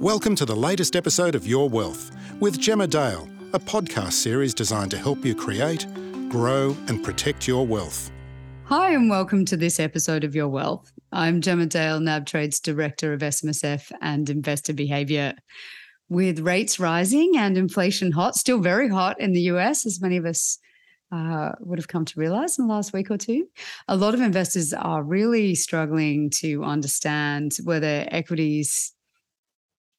Welcome to the latest episode of Your Wealth with Gemma Dale, a podcast series designed to help you create, grow, and protect your wealth. Hi, and welcome to this episode of Your Wealth. I'm Gemma Dale, nabtrade's Director of SMSF and Investor Behavior. With rates rising and inflation hot, still very hot in the US, as many of us uh, would have come to realize in the last week or two. A lot of investors are really struggling to understand whether equities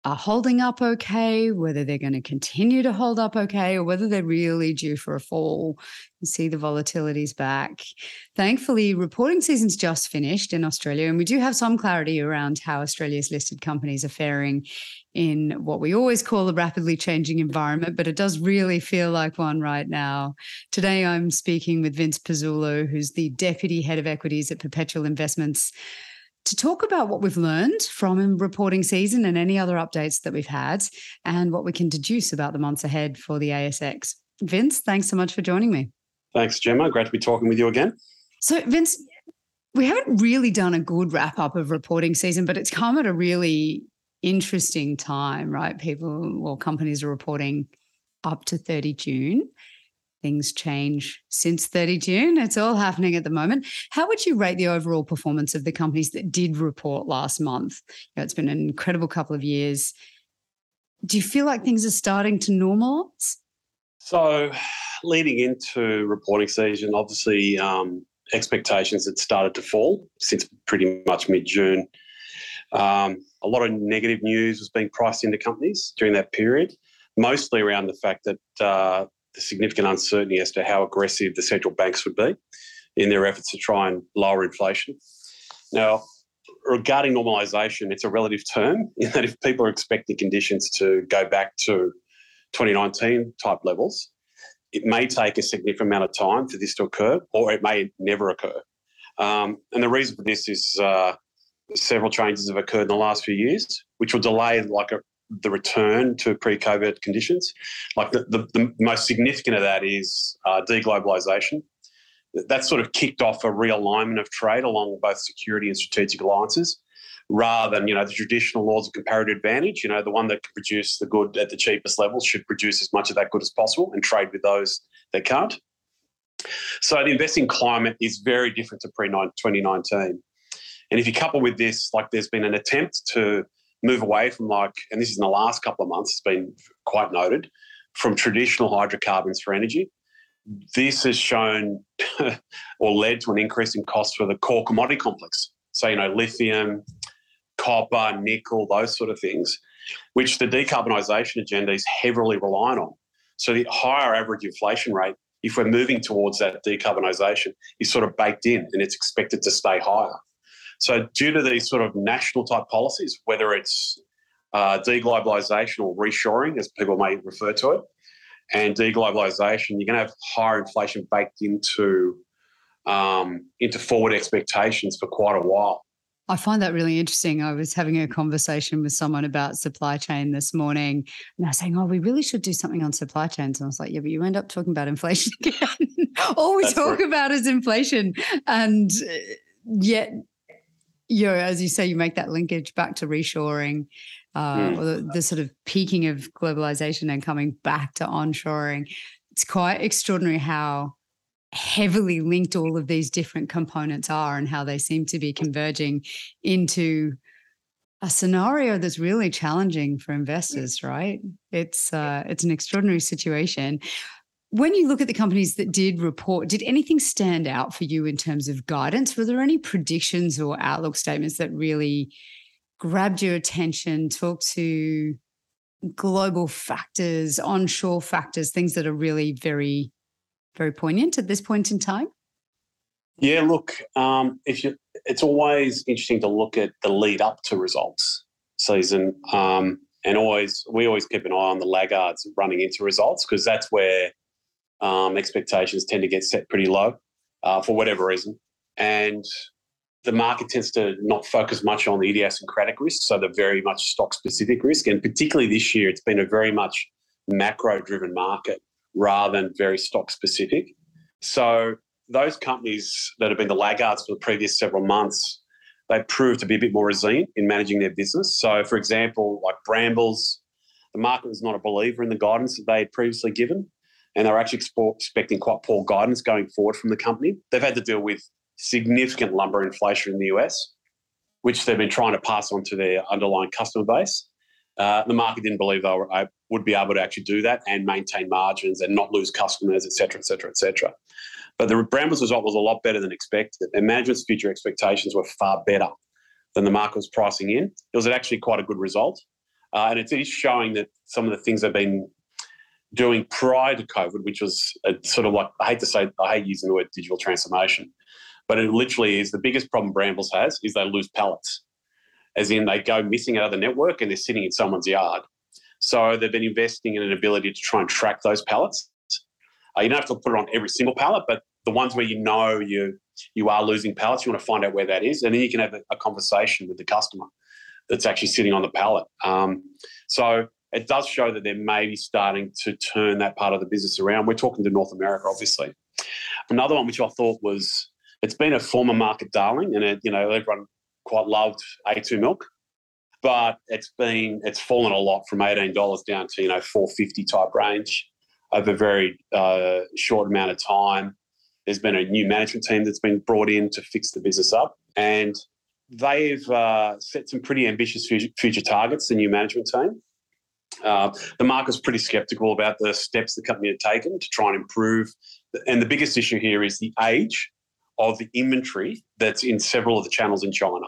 are holding up okay, whether they're going to continue to hold up okay, or whether they're really due for a fall. You see the volatility's back. Thankfully, reporting season's just finished in Australia, and we do have some clarity around how Australia's listed companies are faring in what we always call a rapidly changing environment, but it does really feel like one right now. Today, I'm speaking with Vince Pezzullo, who's the Deputy Head of Equities at Perpetual Investments to talk about what we've learned from reporting season and any other updates that we've had and what we can deduce about the months ahead for the ASX. Vince, thanks so much for joining me. Thanks, Gemma. Great to be talking with you again. So, Vince, we haven't really done a good wrap up of reporting season, but it's come at a really interesting time, right? People, well, companies are reporting up to 30 June things change since 30 June. It's all happening at the moment. How would you rate the overall performance of the companies that did report last month? You know, it's been an incredible couple of years. Do you feel like things are starting to normalize? So, leading into reporting season, obviously, um, expectations had started to fall since pretty much mid June. Um, a lot of negative news was being priced into companies during that period, mostly around the fact that uh, significant uncertainty as to how aggressive the central banks would be in their efforts to try and lower inflation. Now, regarding normalisation, it's a relative term in that if people are expecting conditions to go back to 2019 type levels, it may take a significant amount of time for this to occur, or it may never occur. Um, and the reason for this is uh, several changes have occurred in the last few years, which will delay like a, the return to pre-COVID conditions. Like the, the, the most significant of that is uh, deglobalization. That sort of kicked off a realignment of trade along both security and strategic alliances, rather than you know the traditional laws of comparative advantage. You know the one that can produce the good at the cheapest levels should produce as much of that good as possible and trade with those that can't. So the investing climate is very different to pre 2019. And if you couple with this, like there's been an attempt to move away from like, and this is in the last couple of months, it's been quite noted, from traditional hydrocarbons for energy. This has shown or led to an increase in costs for the core commodity complex. So, you know, lithium, copper, nickel, those sort of things, which the decarbonisation agenda is heavily reliant on. So the higher average inflation rate, if we're moving towards that decarbonisation, is sort of baked in and it's expected to stay higher. So, due to these sort of national type policies, whether it's uh, deglobalization or reshoring, as people may refer to it, and deglobalization, you're going to have higher inflation baked into um, into forward expectations for quite a while. I find that really interesting. I was having a conversation with someone about supply chain this morning, and they're saying, "Oh, we really should do something on supply chains." And I was like, "Yeah, but you end up talking about inflation again. All we That's talk right. about is inflation, and uh, yet you know, as you say, you make that linkage back to reshoring, uh, mm. or the, the, sort of peaking of globalization and coming back to onshoring. It's quite extraordinary how heavily linked all of these different components are and how they seem to be converging into a scenario that's really challenging for investors right it's uh, it's an extraordinary situation when you look at the companies that did report, did anything stand out for you in terms of guidance? Were there any predictions or outlook statements that really grabbed your attention? Talk to global factors, onshore factors, things that are really very, very poignant at this point in time? Yeah, look, um, if you, it's always interesting to look at the lead up to results season, um, and always we always keep an eye on the laggards running into results because that's where um, expectations tend to get set pretty low uh, for whatever reason. And the market tends to not focus much on the idiosyncratic risk, so the very much stock specific risk. And particularly this year, it's been a very much macro driven market rather than very stock specific. So those companies that have been the laggards for the previous several months they proved to be a bit more resilient in managing their business. So, for example, like Brambles, the market was not a believer in the guidance that they had previously given, and they were actually expecting quite poor guidance going forward from the company. They've had to deal with significant lumber inflation in the US, which they've been trying to pass on to their underlying customer base. Uh, the market didn't believe they were, uh, would be able to actually do that and maintain margins and not lose customers, et cetera, et cetera, et cetera. But the Brambles result was a lot better than expected, and management's future expectations were far better than the market was pricing in. It was actually quite a good result, uh, and it is showing that some of the things they've been doing prior to COVID, which was sort of like I hate to say I hate using the word digital transformation, but it literally is the biggest problem Brambles has is they lose pallets, as in they go missing out of the network and they're sitting in someone's yard. So they've been investing in an ability to try and track those pallets. Uh, you don't have to put it on every single pallet, but the ones where you know you you are losing pallets, you want to find out where that is, and then you can have a, a conversation with the customer that's actually sitting on the pallet. Um, so it does show that they're maybe starting to turn that part of the business around. We're talking to North America, obviously. Another one which I thought was it's been a former market darling, and it, you know everyone quite loved A2 milk, but it's been it's fallen a lot from eighteen dollars down to you know four fifty type range over a very uh, short amount of time. There's been a new management team that's been brought in to fix the business up, and they've uh, set some pretty ambitious future, future targets. The new management team. Uh, the market's pretty skeptical about the steps the company had taken to try and improve. And the biggest issue here is the age of the inventory that's in several of the channels in China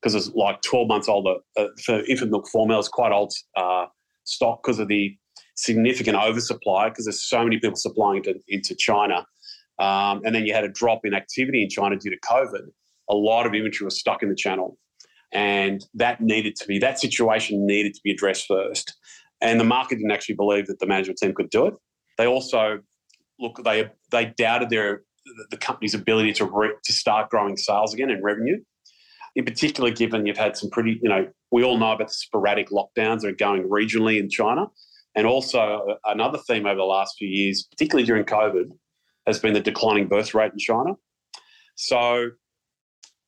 because it's like 12 months older uh, for infant milk formula. It's quite old uh, stock because of the significant oversupply because there's so many people supplying to, into China. Um, and then you had a drop in activity in China due to COVID. A lot of inventory was stuck in the channel. And that needed to be, that situation needed to be addressed first. And the market didn't actually believe that the management team could do it. They also, look, they, they doubted their the company's ability to re- to start growing sales again and revenue. In particular, given you've had some pretty, you know, we all know about the sporadic lockdowns that are going regionally in China, and also uh, another theme over the last few years, particularly during COVID, has been the declining birth rate in China. So,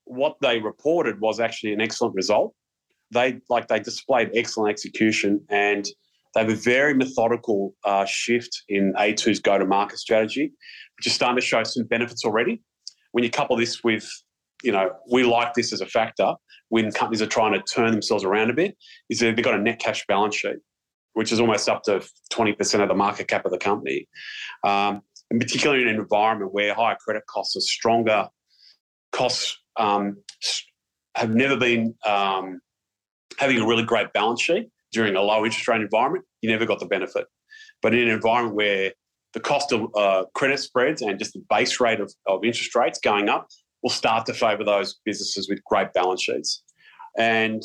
what they reported was actually an excellent result. They like they displayed excellent execution and they have a very methodical uh, shift in A2's go to market strategy, which is starting to show some benefits already. When you couple this with, you know, we like this as a factor when companies are trying to turn themselves around a bit, is that they've got a net cash balance sheet, which is almost up to 20% of the market cap of the company. Um, and particularly in an environment where higher credit costs are stronger, costs um, have never been um, having a really great balance sheet during a low interest rate environment, you never got the benefit. But in an environment where the cost of uh, credit spreads and just the base rate of, of interest rates going up will start to favour those businesses with great balance sheets. And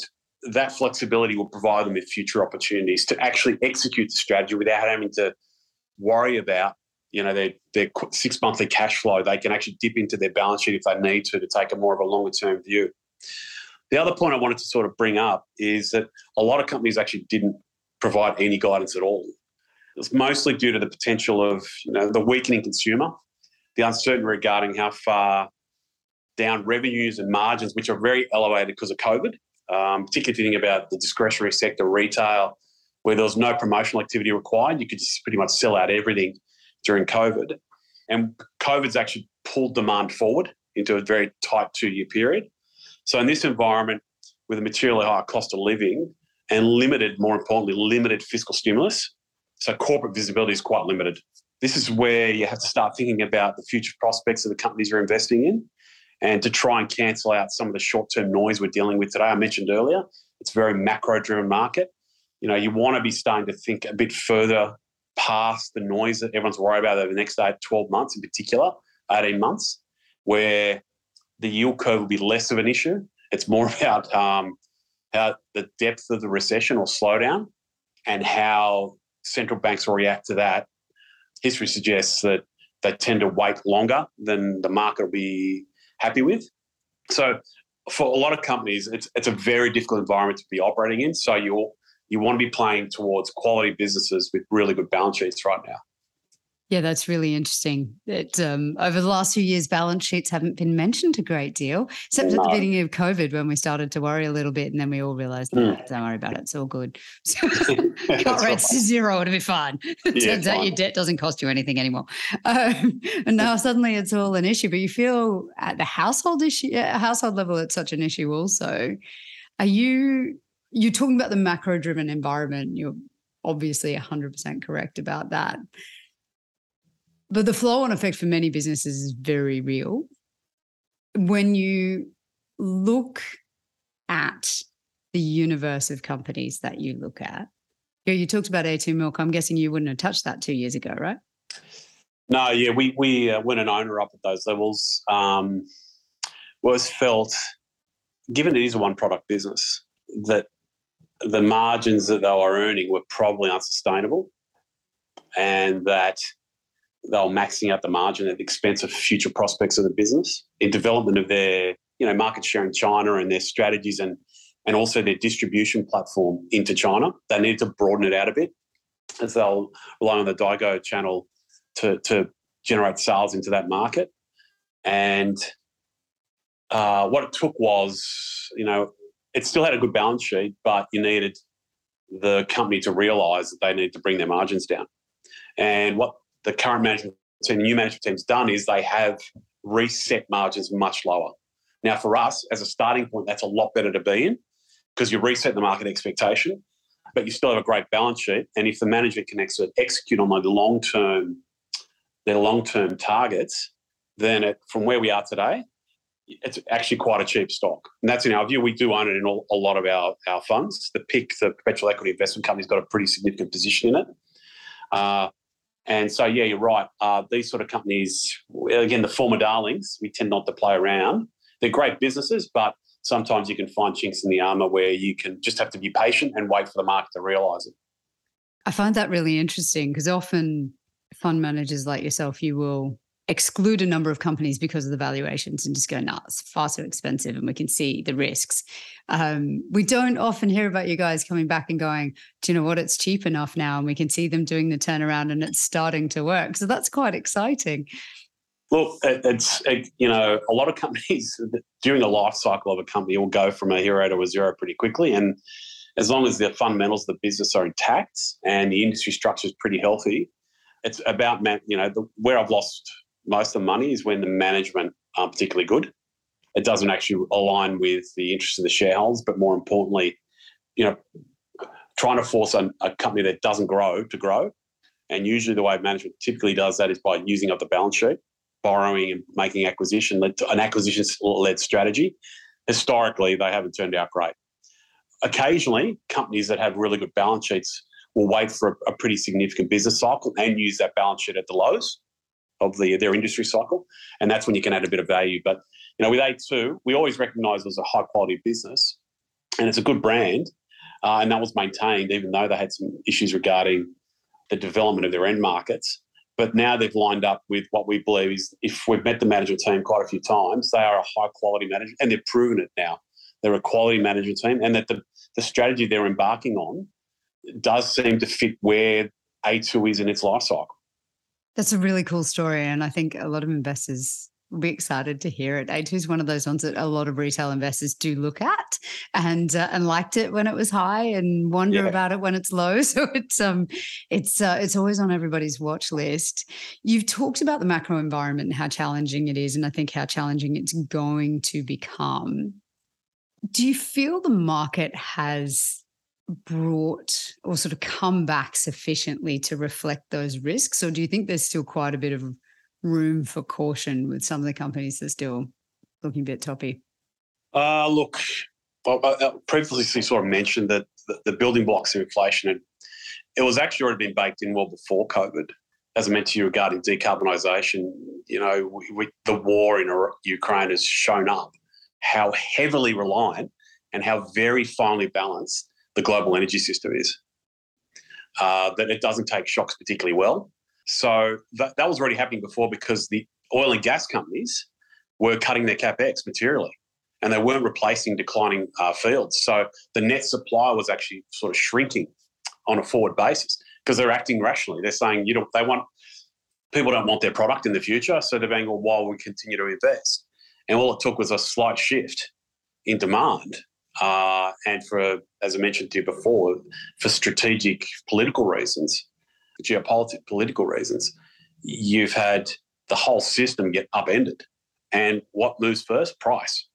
that flexibility will provide them with future opportunities to actually execute the strategy without having to worry about you know their, their six monthly cash flow they can actually dip into their balance sheet if they need to to take a more of a longer term view the other point i wanted to sort of bring up is that a lot of companies actually didn't provide any guidance at all it's mostly due to the potential of you know the weakening consumer, the uncertainty regarding how far down revenues and margins, which are very elevated because of COVID, um, particularly thinking about the discretionary sector, retail, where there was no promotional activity required. You could just pretty much sell out everything during COVID. And COVID's actually pulled demand forward into a very tight two year period. So, in this environment, with a materially higher cost of living and limited, more importantly, limited fiscal stimulus, so corporate visibility is quite limited. This is where you have to start thinking about the future prospects of the companies you're investing in and to try and cancel out some of the short-term noise we're dealing with today. I mentioned earlier, it's a very macro-driven market. You know, you want to be starting to think a bit further past the noise that everyone's worried about over the next eight, 12 months in particular, 18 months, where the yield curve will be less of an issue. It's more about um, how the depth of the recession or slowdown and how central banks will react to that. History suggests that they tend to wait longer than the market will be happy with. So, for a lot of companies, it's it's a very difficult environment to be operating in. So you you want to be playing towards quality businesses with really good balance sheets right now. Yeah, that's really interesting. That um, over the last few years, balance sheets haven't been mentioned a great deal, except no. at the beginning of COVID when we started to worry a little bit, and then we all realised, mm. don't worry about it, it's all good. cut rates to zero, it'll be fine. It yeah, turns fine. out your debt doesn't cost you anything anymore, um, and now suddenly it's all an issue. But you feel at the household issue, household level, it's such an issue. Also, are you you're talking about the macro-driven environment? You're obviously 100% correct about that but the flow on effect for many businesses is very real. When you look at the universe of companies that you look at, you, you talked about A2 Milk. I'm guessing you wouldn't have touched that two years ago, right? No, yeah, we we uh, when an owner up at those levels um, was felt, given it is a one product business, that the margins that they were earning were probably unsustainable, and that they were maxing out the margin at the expense of future prospects of the business in development of their you know market share in China and their strategies and and also their distribution platform into China. They needed to broaden it out a bit as they'll rely on the Daigou channel to to generate sales into that market. And uh, what it took was, you know, it still had a good balance sheet, but you needed the company to realise that they need to bring their margins down. And what the current management team, the new management team's done is they have reset margins much lower. Now, for us, as a starting point, that's a lot better to be in because you reset the market expectation, but you still have a great balance sheet. And if the management can execute on the long term, their long term targets, then it, from where we are today, it's actually quite a cheap stock. And that's in our view. We do own it in all, a lot of our, our funds. The PIC, the Perpetual Equity Investment Company's got a pretty significant position in it. Uh, and so, yeah, you're right. Uh, these sort of companies, again, the former darlings, we tend not to play around. They're great businesses, but sometimes you can find chinks in the armor where you can just have to be patient and wait for the market to realize it. I find that really interesting because often fund managers like yourself, you will exclude a number of companies because of the valuations and just go, nah, it's far too expensive and we can see the risks. Um, we don't often hear about you guys coming back and going, do you know what? It's cheap enough now and we can see them doing the turnaround and it's starting to work. So that's quite exciting. Look, it's, it, you know, a lot of companies during the life cycle of a company will go from a hero to a zero pretty quickly. And as long as the fundamentals of the business are intact and the industry structure is pretty healthy, it's about, you know, the, where I've lost most of the money is when the management aren't particularly good. It doesn't actually align with the interests of the shareholders, but more importantly, you know, trying to force a, a company that doesn't grow to grow. And usually the way management typically does that is by using up the balance sheet, borrowing and making acquisition, an acquisition-led strategy. Historically, they haven't turned out great. Occasionally, companies that have really good balance sheets will wait for a, a pretty significant business cycle and use that balance sheet at the lows of the, their industry cycle, and that's when you can add a bit of value. But you know, with A2, we always recognised it as a high quality business, and it's a good brand, uh, and that was maintained even though they had some issues regarding the development of their end markets. But now they've lined up with what we believe is, if we've met the management team quite a few times, they are a high quality manager and they've proven it now. They're a quality management team, and that the, the strategy they're embarking on does seem to fit where A2 is in its life cycle. That's a really cool story. And I think a lot of investors will be excited to hear it. A2 is one of those ones that a lot of retail investors do look at and uh, and liked it when it was high and wonder yeah. about it when it's low. So it's um it's uh, it's always on everybody's watch list. You've talked about the macro environment and how challenging it is and I think how challenging it's going to become. Do you feel the market has brought or sort of come back sufficiently to reflect those risks? Or do you think there's still quite a bit of room for caution with some of the companies that are still looking a bit toppy? Uh, look, I previously sort of mentioned that the, building blocks of inflation, it was actually already been baked in well before COVID. As I mentioned to you regarding decarbonisation, you know, we, we, the war in Ukraine has shown up how heavily reliant and how very finely balanced the global energy system is. Uh, that it doesn't take shocks particularly well. So that, that was already happening before because the oil and gas companies were cutting their capex materially and they weren't replacing declining uh, fields. So the net supply was actually sort of shrinking on a forward basis because they're acting rationally. They're saying, you know, they want people don't want their product in the future. So they're being, well, why we continue to invest? And all it took was a slight shift in demand. Uh, and for, as I mentioned to you before, for strategic political reasons, geopolitical political reasons, you've had the whole system get upended. And what moves first? Price.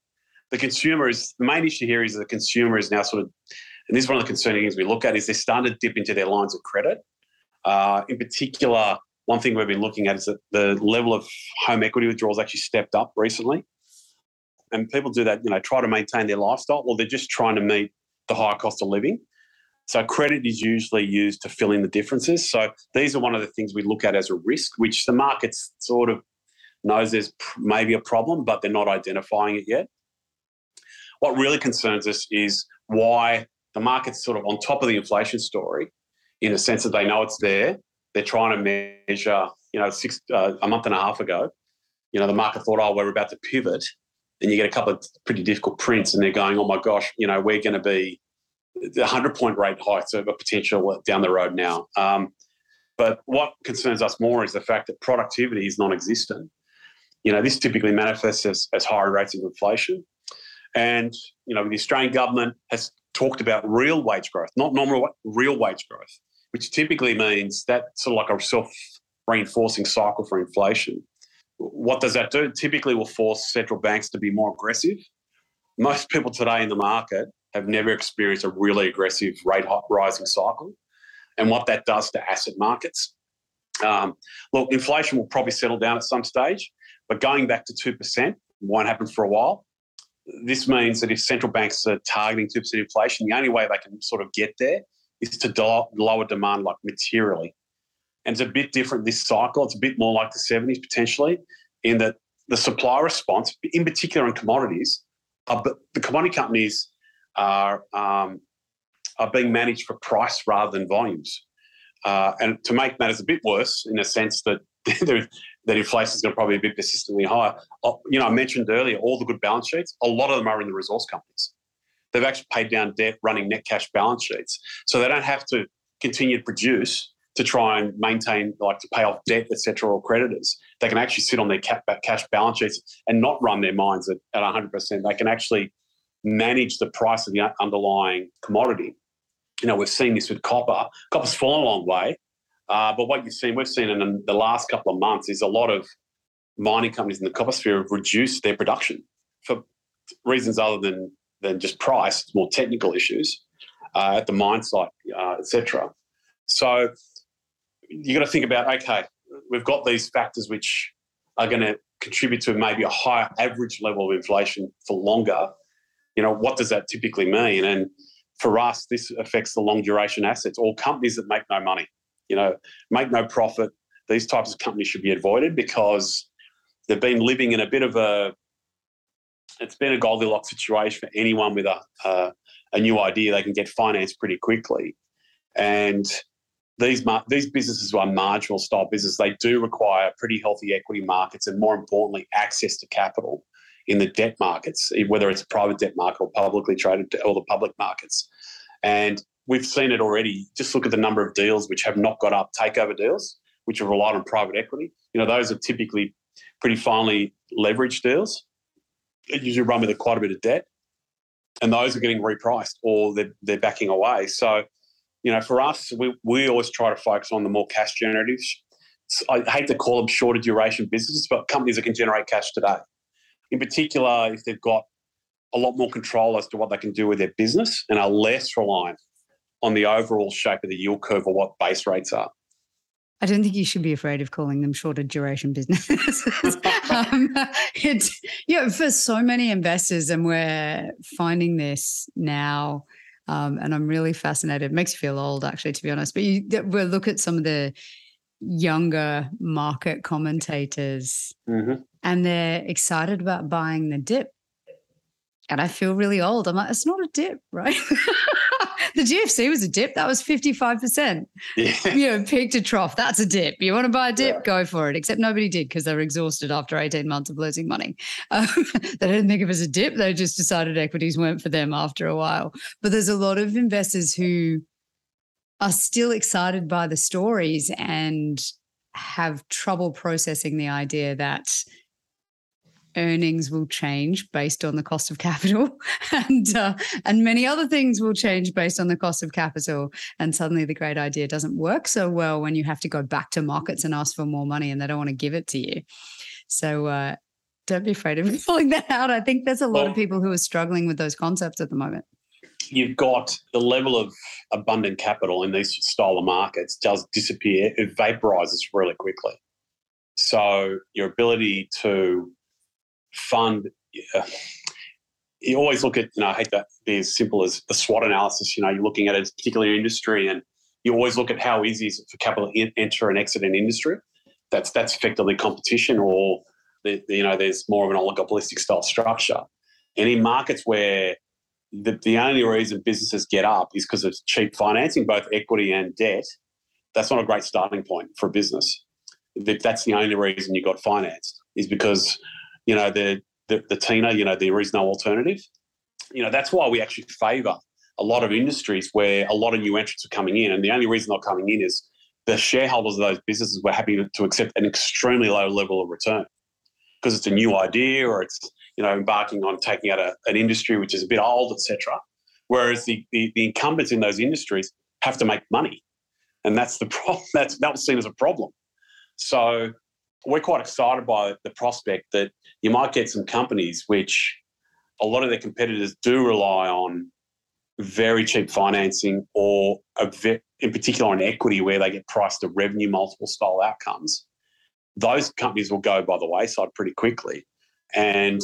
The consumer is the main issue here is the consumer is now sort of, and this is one of the concerning things we look at is they're starting to dip into their lines of credit. Uh, in particular, one thing we've been looking at is that the level of home equity withdrawals actually stepped up recently. And people do that, you know, try to maintain their lifestyle, or they're just trying to meet the higher cost of living. So credit is usually used to fill in the differences. So these are one of the things we look at as a risk, which the market sort of knows there's maybe a problem, but they're not identifying it yet. What really concerns us is why the market's sort of on top of the inflation story, in a sense that they know it's there. They're trying to measure, you know, six uh, a month and a half ago, you know, the market thought, oh, we're about to pivot, and you get a couple of pretty difficult prints, and they're going, oh my gosh, you know, we're going to be the 100 point rate hikes are a potential down the road now. Um, but what concerns us more is the fact that productivity is non existent. You know, this typically manifests as, as higher rates of inflation. And, you know, the Australian government has talked about real wage growth, not nominal, real wage growth, which typically means that sort of like a self reinforcing cycle for inflation. What does that do? Typically will force central banks to be more aggressive. Most people today in the market have never experienced a really aggressive rate rising cycle and what that does to asset markets. Um, look, inflation will probably settle down at some stage, but going back to 2% won't happen for a while. This means that if central banks are targeting 2% inflation, the only way they can sort of get there is to lower demand like materially. And it's a bit different this cycle. It's a bit more like the 70s potentially, in that the supply response, in particular in commodities, but the commodity companies are um, are being managed for price rather than volumes. Uh, and to make matters a bit worse, in a sense that that inflation is going to probably be a bit persistently higher. Uh, you know, I mentioned earlier all the good balance sheets. A lot of them are in the resource companies. They've actually paid down debt, running net cash balance sheets, so they don't have to continue to produce to try and maintain, like to pay off debt, etc., or creditors. They can actually sit on their cash balance sheets and not run their mines at, at 100%. They can actually manage the price of the underlying commodity. You know, we've seen this with copper. Copper's fallen a long way, uh, but what you've seen, we've seen in the last couple of months is a lot of mining companies in the copper sphere have reduced their production for reasons other than than just price, more technical issues uh, at the mine site, uh, etc. So you got to think about okay, we've got these factors which are going to contribute to maybe a higher average level of inflation for longer you know, what does that typically mean? And for us, this affects the long duration assets or companies that make no money, you know, make no profit. These types of companies should be avoided because they've been living in a bit of a, it's been a Goldilocks situation for anyone with a, uh, a new idea. They can get financed pretty quickly. And these these businesses are marginal style businesses. They do require pretty healthy equity markets and, more importantly, access to capital in the debt markets, whether it's a private debt market or publicly traded or the public markets. And we've seen it already. Just look at the number of deals which have not got up, takeover deals, which have relied on private equity. You know, those are typically pretty finely leveraged deals. They usually run with quite a bit of debt. And those are getting repriced or they're, they're backing away. So, you know, for us, we, we always try to focus on the more cash generative. I hate to call them shorter duration businesses, but companies that can generate cash today in particular if they've got a lot more control as to what they can do with their business and are less reliant on the overall shape of the yield curve or what base rates are. I don't think you should be afraid of calling them shorter duration businesses. um, it's, you know, for so many investors, and we're finding this now, um, and I'm really fascinated. It makes you feel old, actually, to be honest. But you, we'll look at some of the younger market commentators mm-hmm. and they're excited about buying the dip. And I feel really old. I'm like, it's not a dip, right? the GFC was a dip. That was 55%. Yeah. You know, peak to trough. That's a dip. You want to buy a dip? Yeah. Go for it. Except nobody did because they were exhausted after 18 months of losing money. Um, they didn't think of it as a dip. They just decided equities weren't for them after a while. But there's a lot of investors who are still excited by the stories and have trouble processing the idea that earnings will change based on the cost of capital. And uh, and many other things will change based on the cost of capital. And suddenly the great idea doesn't work so well when you have to go back to markets and ask for more money and they don't want to give it to you. So uh, don't be afraid of me pulling that out. I think there's a lot well, of people who are struggling with those concepts at the moment. You've got the level of abundant capital in these style of markets does disappear. It vaporizes really quickly. So your ability to fund. You always look at, you know, I hate that be as simple as the SWOT analysis. You know, you're looking at a particular industry and you always look at how easy is it for capital to enter and exit an industry. That's that's effectively competition, or the, the, you know, there's more of an oligopolistic style structure. And in markets where the, the only reason businesses get up is because of cheap financing, both equity and debt, that's not a great starting point for a business. That's the only reason you got financed, is because you know, the, the, the TINA, you know, there is no alternative. You know, that's why we actually favour a lot of industries where a lot of new entrants are coming in. And the only reason they're coming in is the shareholders of those businesses were happy to accept an extremely low level of return because it's a new idea or it's, you know, embarking on taking out a, an industry which is a bit old, etc. Whereas the, the, the incumbents in those industries have to make money. And that's the problem. That's, that was seen as a problem. So we're quite excited by the prospect that you might get some companies which a lot of their competitors do rely on very cheap financing or ve- in particular on equity where they get priced to revenue multiple style outcomes. Those companies will go by the wayside pretty quickly. And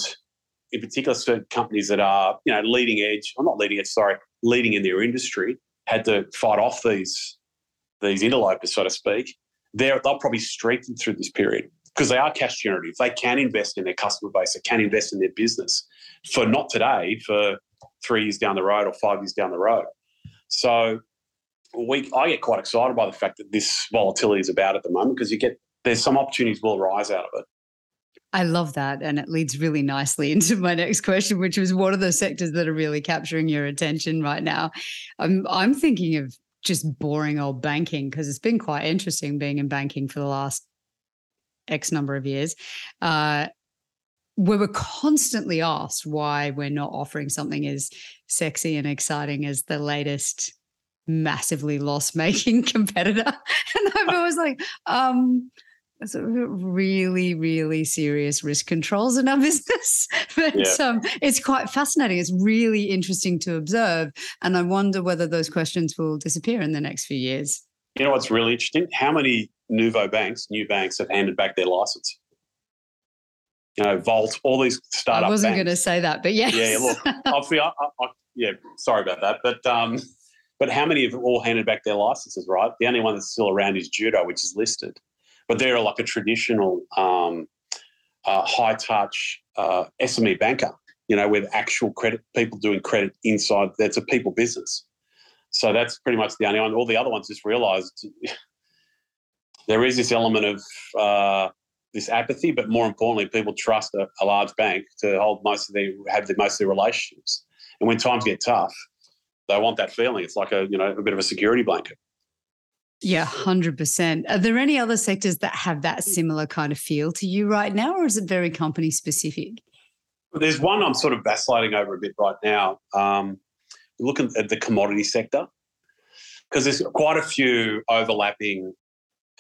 in particular, certain companies that are, you know, leading edge i'm not leading edge, sorry, leading in their industry, had to fight off these these interlopers, so to speak, they'll probably strengthen through this period because they are cash generative. They can invest in their customer base, they can invest in their business for not today, for three years down the road or five years down the road. So we, I get quite excited by the fact that this volatility is about at the moment because you get there's some opportunities will arise out of it. I love that. And it leads really nicely into my next question, which was what are the sectors that are really capturing your attention right now? I'm I'm thinking of just boring old banking because it's been quite interesting being in banking for the last X number of years. Uh, we were constantly asked why we're not offering something as sexy and exciting as the latest massively loss making competitor. And I'm always like, um, so really, really serious risk controls in our business. but yeah. um, it's quite fascinating. It's really interesting to observe. And I wonder whether those questions will disappear in the next few years. You know what's really interesting? How many nouveau banks, new banks, have handed back their license? You know, Volt, all these startup. I wasn't going to say that, but yes. Yeah, look, I, I, I, yeah, sorry about that, but um, but how many have all handed back their licenses? Right, the only one that's still around is Judo, which is listed but they're like a traditional um, uh, high touch uh, SME banker, you know, with actual credit people doing credit inside. That's a people business. So that's pretty much the only one. All the other ones just realised there is this element of uh, this apathy, but more importantly, people trust a, a, large bank to hold most of their have the, most of their relationships. And when times get tough, they want that feeling. It's like a you know a bit of a security blanket. Yeah, 100%. Are there any other sectors that have that similar kind of feel to you right now, or is it very company specific? There's one I'm sort of vacillating over a bit right now. Um, looking at the commodity sector, because there's quite a few overlapping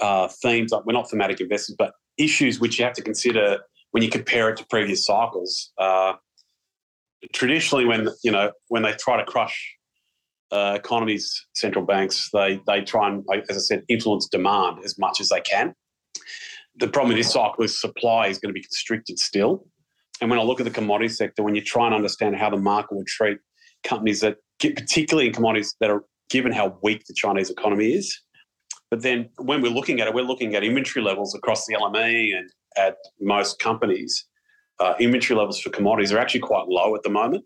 uh, themes. Like we're not thematic investors, but issues which you have to consider when you compare it to previous cycles. Uh, traditionally, when you know when they try to crush uh, economies, central banks, they they try and, as I said, influence demand as much as they can. The problem with this cycle is supply is going to be constricted still. And when I look at the commodity sector, when you try and understand how the market would treat companies that, get, particularly in commodities that are given how weak the Chinese economy is, but then when we're looking at it, we're looking at inventory levels across the LME and at most companies. Uh, inventory levels for commodities are actually quite low at the moment,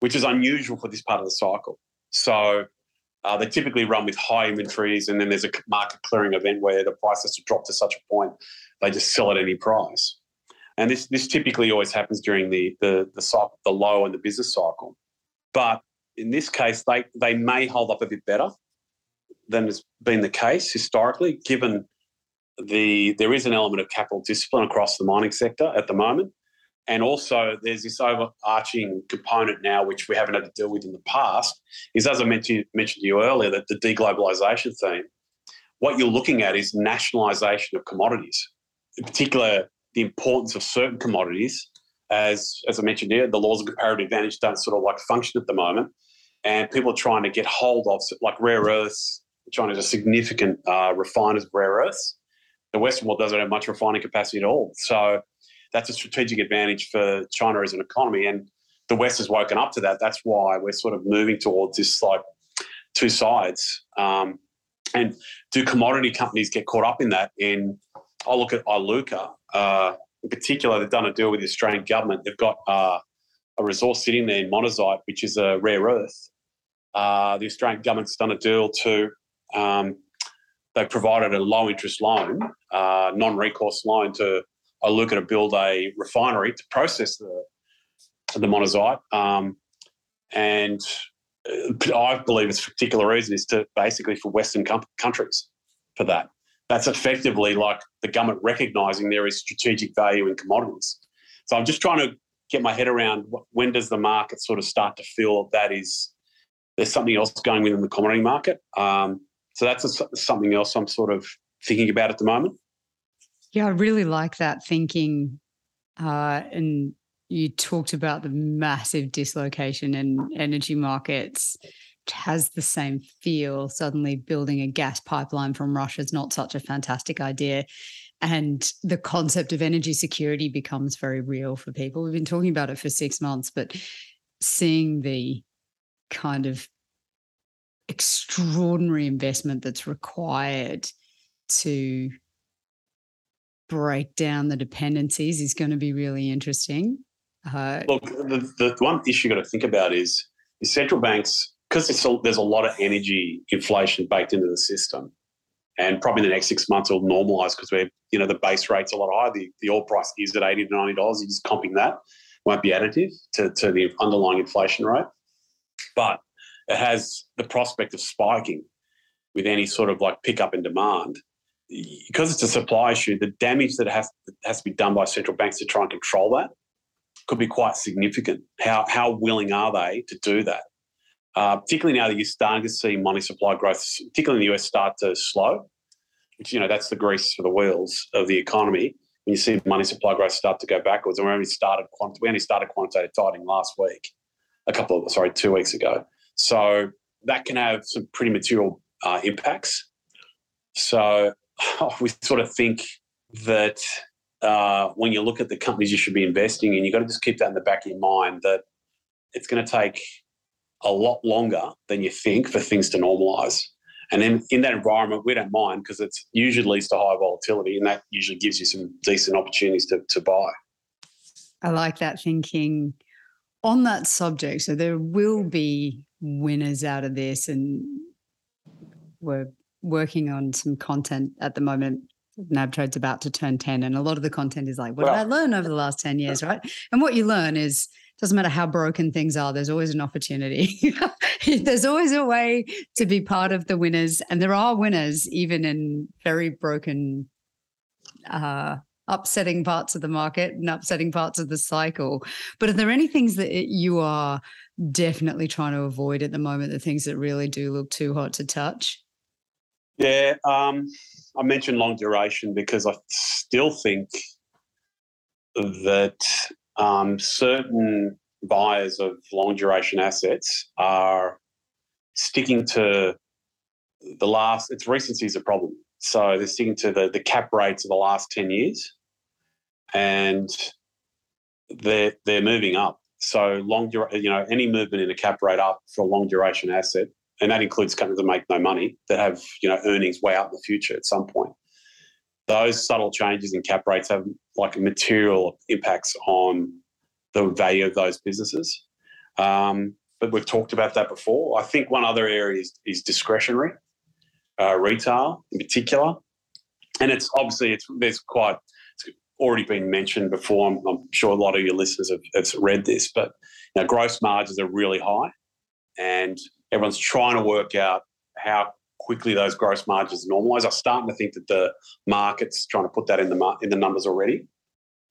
which is unusual for this part of the cycle. So uh, they typically run with high inventories, and then there's a market clearing event where the price has to drop to such a point they just sell at any price. And this this typically always happens during the the the, cycle, the low in the business cycle. But in this case, they they may hold up a bit better than has been the case historically, given the there is an element of capital discipline across the mining sector at the moment. And also, there's this overarching component now, which we haven't had to deal with in the past, is as I mentioned, mentioned to you earlier, that the deglobalization theme. What you're looking at is nationalisation of commodities, in particular, the importance of certain commodities. As, as I mentioned here, the laws of comparative advantage don't sort of like function at the moment. And people are trying to get hold of, like rare earths, China is a significant uh, refiners of rare earths. The Western world doesn't have much refining capacity at all. So that's a strategic advantage for China as an economy. And the West has woken up to that. That's why we're sort of moving towards this like two sides. Um, and do commodity companies get caught up in that? In I look at Iluka uh, in particular. They've done a deal with the Australian government. They've got uh, a resource sitting there in monazite, which is a rare earth. Uh, the Australian government's done a deal to um, they provided a low interest loan, uh, non recourse loan to Iluka to build a refinery to process the the monazite. Um, and uh, I believe its particular reason is to basically for Western com- countries for that. That's effectively like the government recognising there is strategic value in commodities. So I'm just trying to get my head around when does the market sort of start to feel that is there's something else going within the commodity market. Um, so that's a, something else I'm sort of thinking about at the moment. Yeah, I really like that thinking. Uh, and you talked about the massive dislocation in energy markets. Has the same feel. Suddenly, building a gas pipeline from Russia is not such a fantastic idea. And the concept of energy security becomes very real for people. We've been talking about it for six months, but seeing the kind of extraordinary investment that's required to break down the dependencies is going to be really interesting. Uh, Look, the, the one issue you've got to think about is, is central banks, because there's a lot of energy inflation baked into the system, and probably in the next six months it'll normalise because we're, you know, the base rate's a lot higher. The, the oil price is at eighty to ninety dollars. You're just comping that, won't be additive to, to the underlying inflation rate, but it has the prospect of spiking with any sort of like pickup in demand. Because it's a supply issue, the damage that has, has to be done by central banks to try and control that could be quite significant. How, how willing are they to do that? Uh, particularly now that you're starting to see money supply growth, particularly in the US, start to slow, which, you know, that's the grease for the wheels of the economy. When you see money supply growth start to go backwards, and we only started, we only started quantitative tightening last week, a couple of, sorry, two weeks ago. So that can have some pretty material uh, impacts. So we sort of think that uh, when you look at the companies you should be investing in, you've got to just keep that in the back of your mind that it's going to take a lot longer than you think for things to normalise. And then in that environment, we don't mind because it usually leads to high volatility, and that usually gives you some decent opportunities to, to buy. I like that thinking. On that subject, so there will be winners out of this and we're working on some content at the moment. Nabtrade's about to turn 10 and a lot of the content is like what well, did i learn over the last 10 years right? And what you learn is doesn't matter how broken things are there's always an opportunity. There's always a way to be part of the winners and there are winners even in very broken uh, upsetting parts of the market and upsetting parts of the cycle. But are there any things that you are definitely trying to avoid at the moment the things that really do look too hot to touch? Yeah, um, I mentioned long duration because I still think that um, certain buyers of long duration assets are sticking to the last, it's recency is a problem. So they're sticking to the, the cap rates of the last 10 years and they're, they're moving up. So long, you know, any movement in a cap rate up for a long duration asset, and that includes companies that make no money that have you know earnings way out in the future at some point. Those subtle changes in cap rates have like material impacts on the value of those businesses. Um, but we've talked about that before. I think one other area is, is discretionary, uh, retail in particular, and it's obviously it's there's quite it's already been mentioned before. I'm, I'm sure a lot of your listeners have, have read this, but you know, gross margins are really high, and everyone's trying to work out how quickly those gross margins normalise. I'm starting to think that the market's trying to put that in the in the numbers already.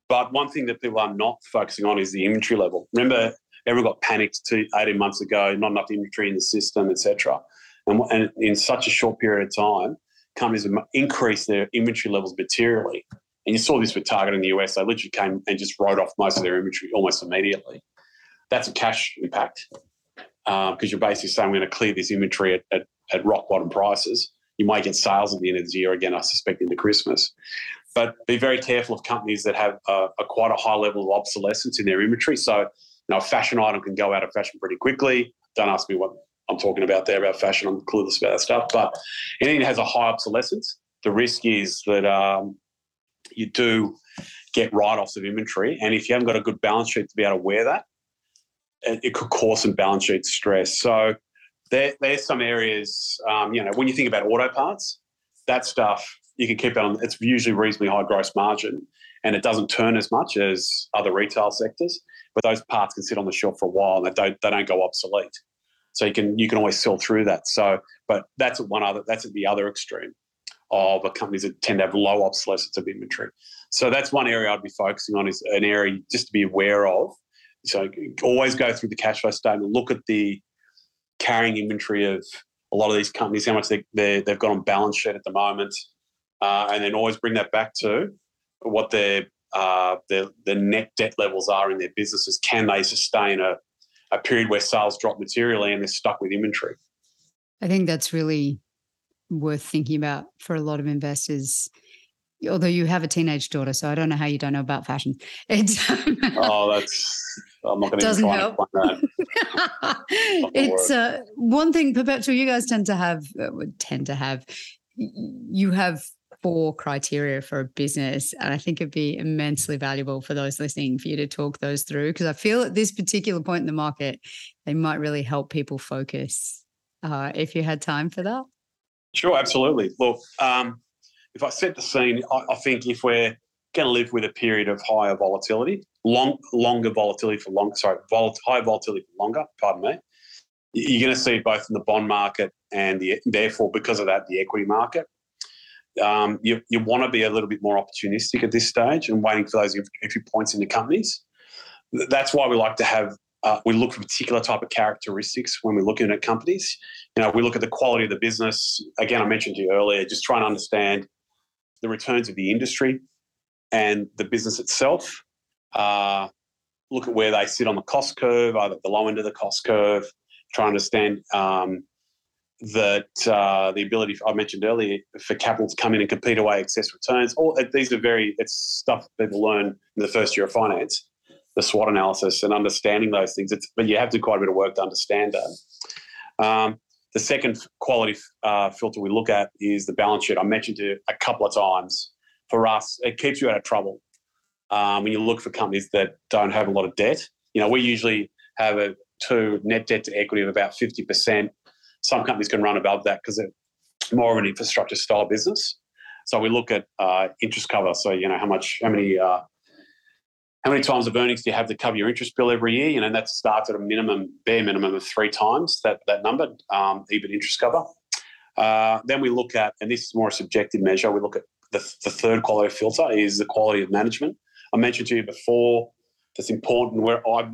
But one thing that people are not focusing on is the inventory level. Remember, everyone got panicked two, 18 months ago, not enough inventory in the system, etc. And, and in such a short period of time, companies have increased their inventory levels materially. And you saw this with Target in the US. They literally came and just wrote off most of their inventory almost immediately. That's a cash impact because um, you're basically saying we're going to clear this inventory at, at, at, rock bottom prices. You might get sales at the end of the year again, I suspect, into Christmas. But be very careful of companies that have a, a quite a high level of obsolescence in their inventory. So, you know, a fashion item can go out of fashion pretty quickly. Don't ask me what I'm talking about there about fashion. I'm clueless about that stuff. But anything that has a high obsolescence, the risk is that um, you do get write-offs of inventory. And if you haven't got a good balance sheet to be able to wear that, it could cause some balance sheet stress. So there, there's some areas, um, you know, when you think about auto parts, that stuff you can keep it on. It's usually reasonably high gross margin, and it doesn't turn as much as other retail sectors. But those parts can sit on the shelf for a while, and they don't they don't go obsolete. So you can you can always sell through that. So, but that's one other that's at the other extreme of companies that tend to have low obsolescence of inventory. So that's one area I'd be focusing on is an area just to be aware of so always go through the cash flow statement, look at the carrying inventory of a lot of these companies, how much they, they, have got on balance sheet at the moment, uh, and then always bring that back to what their, uh, their, their net debt levels are in their businesses. Can they sustain a, a period where sales drop materially and they're stuck with inventory? I think that's really worth thinking about for a lot of investors although you have a teenage daughter, so I don't know how you don't know about fashion. It's oh, that's I'm not going to doesn't help. it's uh, one thing, Perpetual. You guys tend to have uh, tend to have you have four criteria for a business, and I think it'd be immensely valuable for those listening for you to talk those through because I feel at this particular point in the market, they might really help people focus. Uh, if you had time for that. Sure, absolutely. Look, um, if I set the scene, I, I think if we're going to live with a period of higher volatility, long, longer volatility for long, sorry, vol, volatility for longer. Pardon me. You're going to see both in the bond market and the, therefore because of that, the equity market. Um, you, you want to be a little bit more opportunistic at this stage and waiting for those entry points into companies. That's why we like to have uh, we look for particular type of characteristics when we're looking at companies. You know, we look at the quality of the business. Again, I mentioned to you earlier, just trying to understand the returns of the industry and the business itself. Uh, look at where they sit on the cost curve, either the low end of the cost curve, try to understand um, that uh, the ability, I mentioned earlier, for capital to come in and compete away excess returns. All these are very, it's stuff people learn in the first year of finance, the SWOT analysis and understanding those things. It's, but you have to do quite a bit of work to understand that. Um, the second quality uh, filter we look at is the balance sheet. I mentioned it a couple of times. For us, it keeps you out of trouble um, when you look for companies that don't have a lot of debt. You know, we usually have a two net debt to equity of about fifty percent. Some companies can run above that because they're more of an infrastructure style business. So we look at uh, interest cover. So you know how much, how many uh, how many times of earnings do you have to cover your interest bill every year? You know, that starts at a minimum, bare minimum of three times that, that number, um, EBIT interest cover. Uh, then we look at, and this is more a subjective measure, we look at the, the third quality filter is the quality of management. I mentioned to you before that's important where I've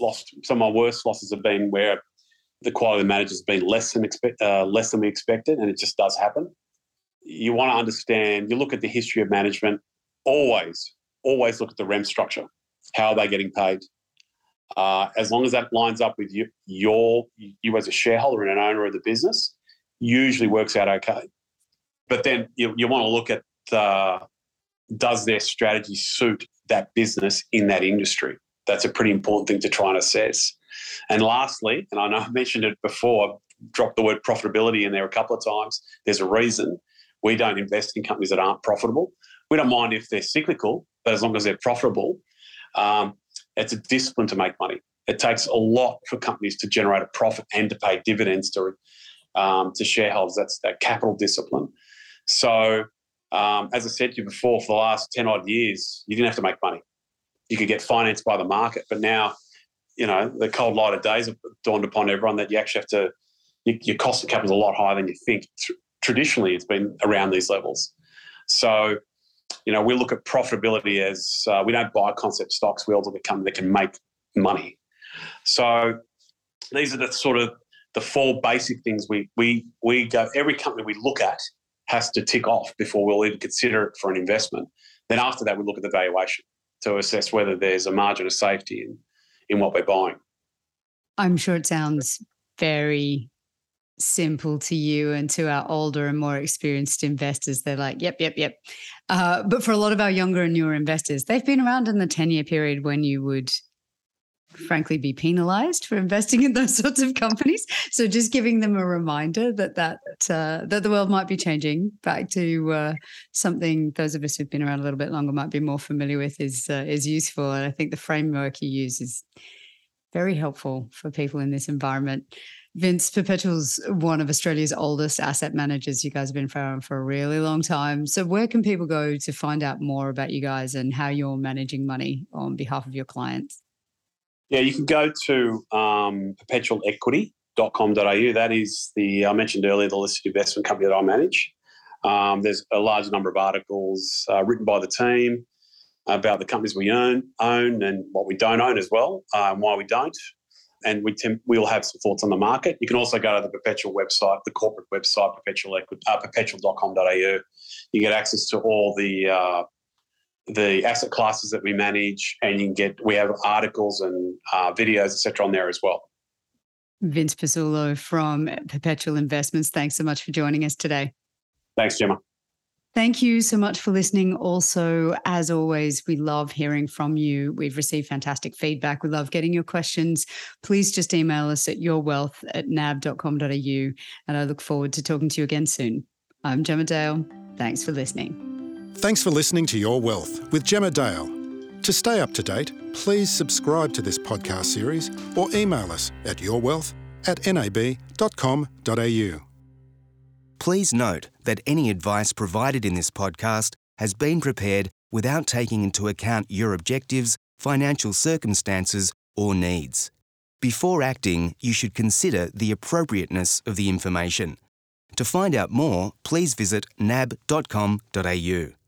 lost, some of my worst losses have been where the quality of the manager has been less than, uh, less than we expected, and it just does happen. You want to understand, you look at the history of management, always always look at the REM structure. How are they getting paid? Uh, as long as that lines up with you, your you as a shareholder and an owner of the business, usually works out okay. But then you, you want to look at the, does their strategy suit that business in that industry? That's a pretty important thing to try and assess. And lastly, and I know I mentioned it before, dropped the word profitability in there a couple of times. There's a reason we don't invest in companies that aren't profitable. We don't mind if they're cyclical, but as long as they're profitable, um, it's a discipline to make money. It takes a lot for companies to generate a profit and to pay dividends to um, to shareholders. That's that capital discipline. So, um, as I said to you before, for the last ten odd years, you didn't have to make money. You could get financed by the market, but now, you know, the cold light of days have dawned upon everyone that you actually have to your, your cost of capital is a lot higher than you think. Traditionally, it's been around these levels. So, you know, we look at profitability as uh, we don't buy concept stocks. We also company that can make money. So, these are the sort of the four basic things we we we go. Every company we look at has to tick off before we'll even consider it for an investment. Then after that, we look at the valuation to assess whether there's a margin of safety in in what we're buying. I'm sure it sounds very simple to you and to our older and more experienced investors. They're like, yep, yep, yep. Uh, but for a lot of our younger and newer investors, they've been around in the 10 year period when you would frankly be penalized for investing in those sorts of companies so just giving them a reminder that that uh, that the world might be changing back to uh, something those of us who've been around a little bit longer might be more familiar with is uh, is useful and i think the framework you use is very helpful for people in this environment Vince Perpetual's one of Australia's oldest asset managers. You guys have been around for a really long time. So, where can people go to find out more about you guys and how you're managing money on behalf of your clients? Yeah, you can go to um, perpetualequity.com.au. That is the, I mentioned earlier, the listed investment company that I manage. Um, there's a large number of articles uh, written by the team about the companies we own, own and what we don't own as well, uh, and why we don't and we we'll have some thoughts on the market. You can also go to the Perpetual website, the corporate website, perpetual, uh, perpetual.com.au. You get access to all the uh, the asset classes that we manage, and you can get we have articles and uh, videos, etc., on there as well. Vince Pezzullo from Perpetual Investments. Thanks so much for joining us today. Thanks, Gemma. Thank you so much for listening. Also, as always, we love hearing from you. We've received fantastic feedback. We love getting your questions. Please just email us at yourwealth at nab.com.au. And I look forward to talking to you again soon. I'm Gemma Dale. Thanks for listening. Thanks for listening to Your Wealth with Gemma Dale. To stay up to date, please subscribe to this podcast series or email us at yourwealth at nab.com.au. Please note that any advice provided in this podcast has been prepared without taking into account your objectives, financial circumstances, or needs. Before acting, you should consider the appropriateness of the information. To find out more, please visit nab.com.au.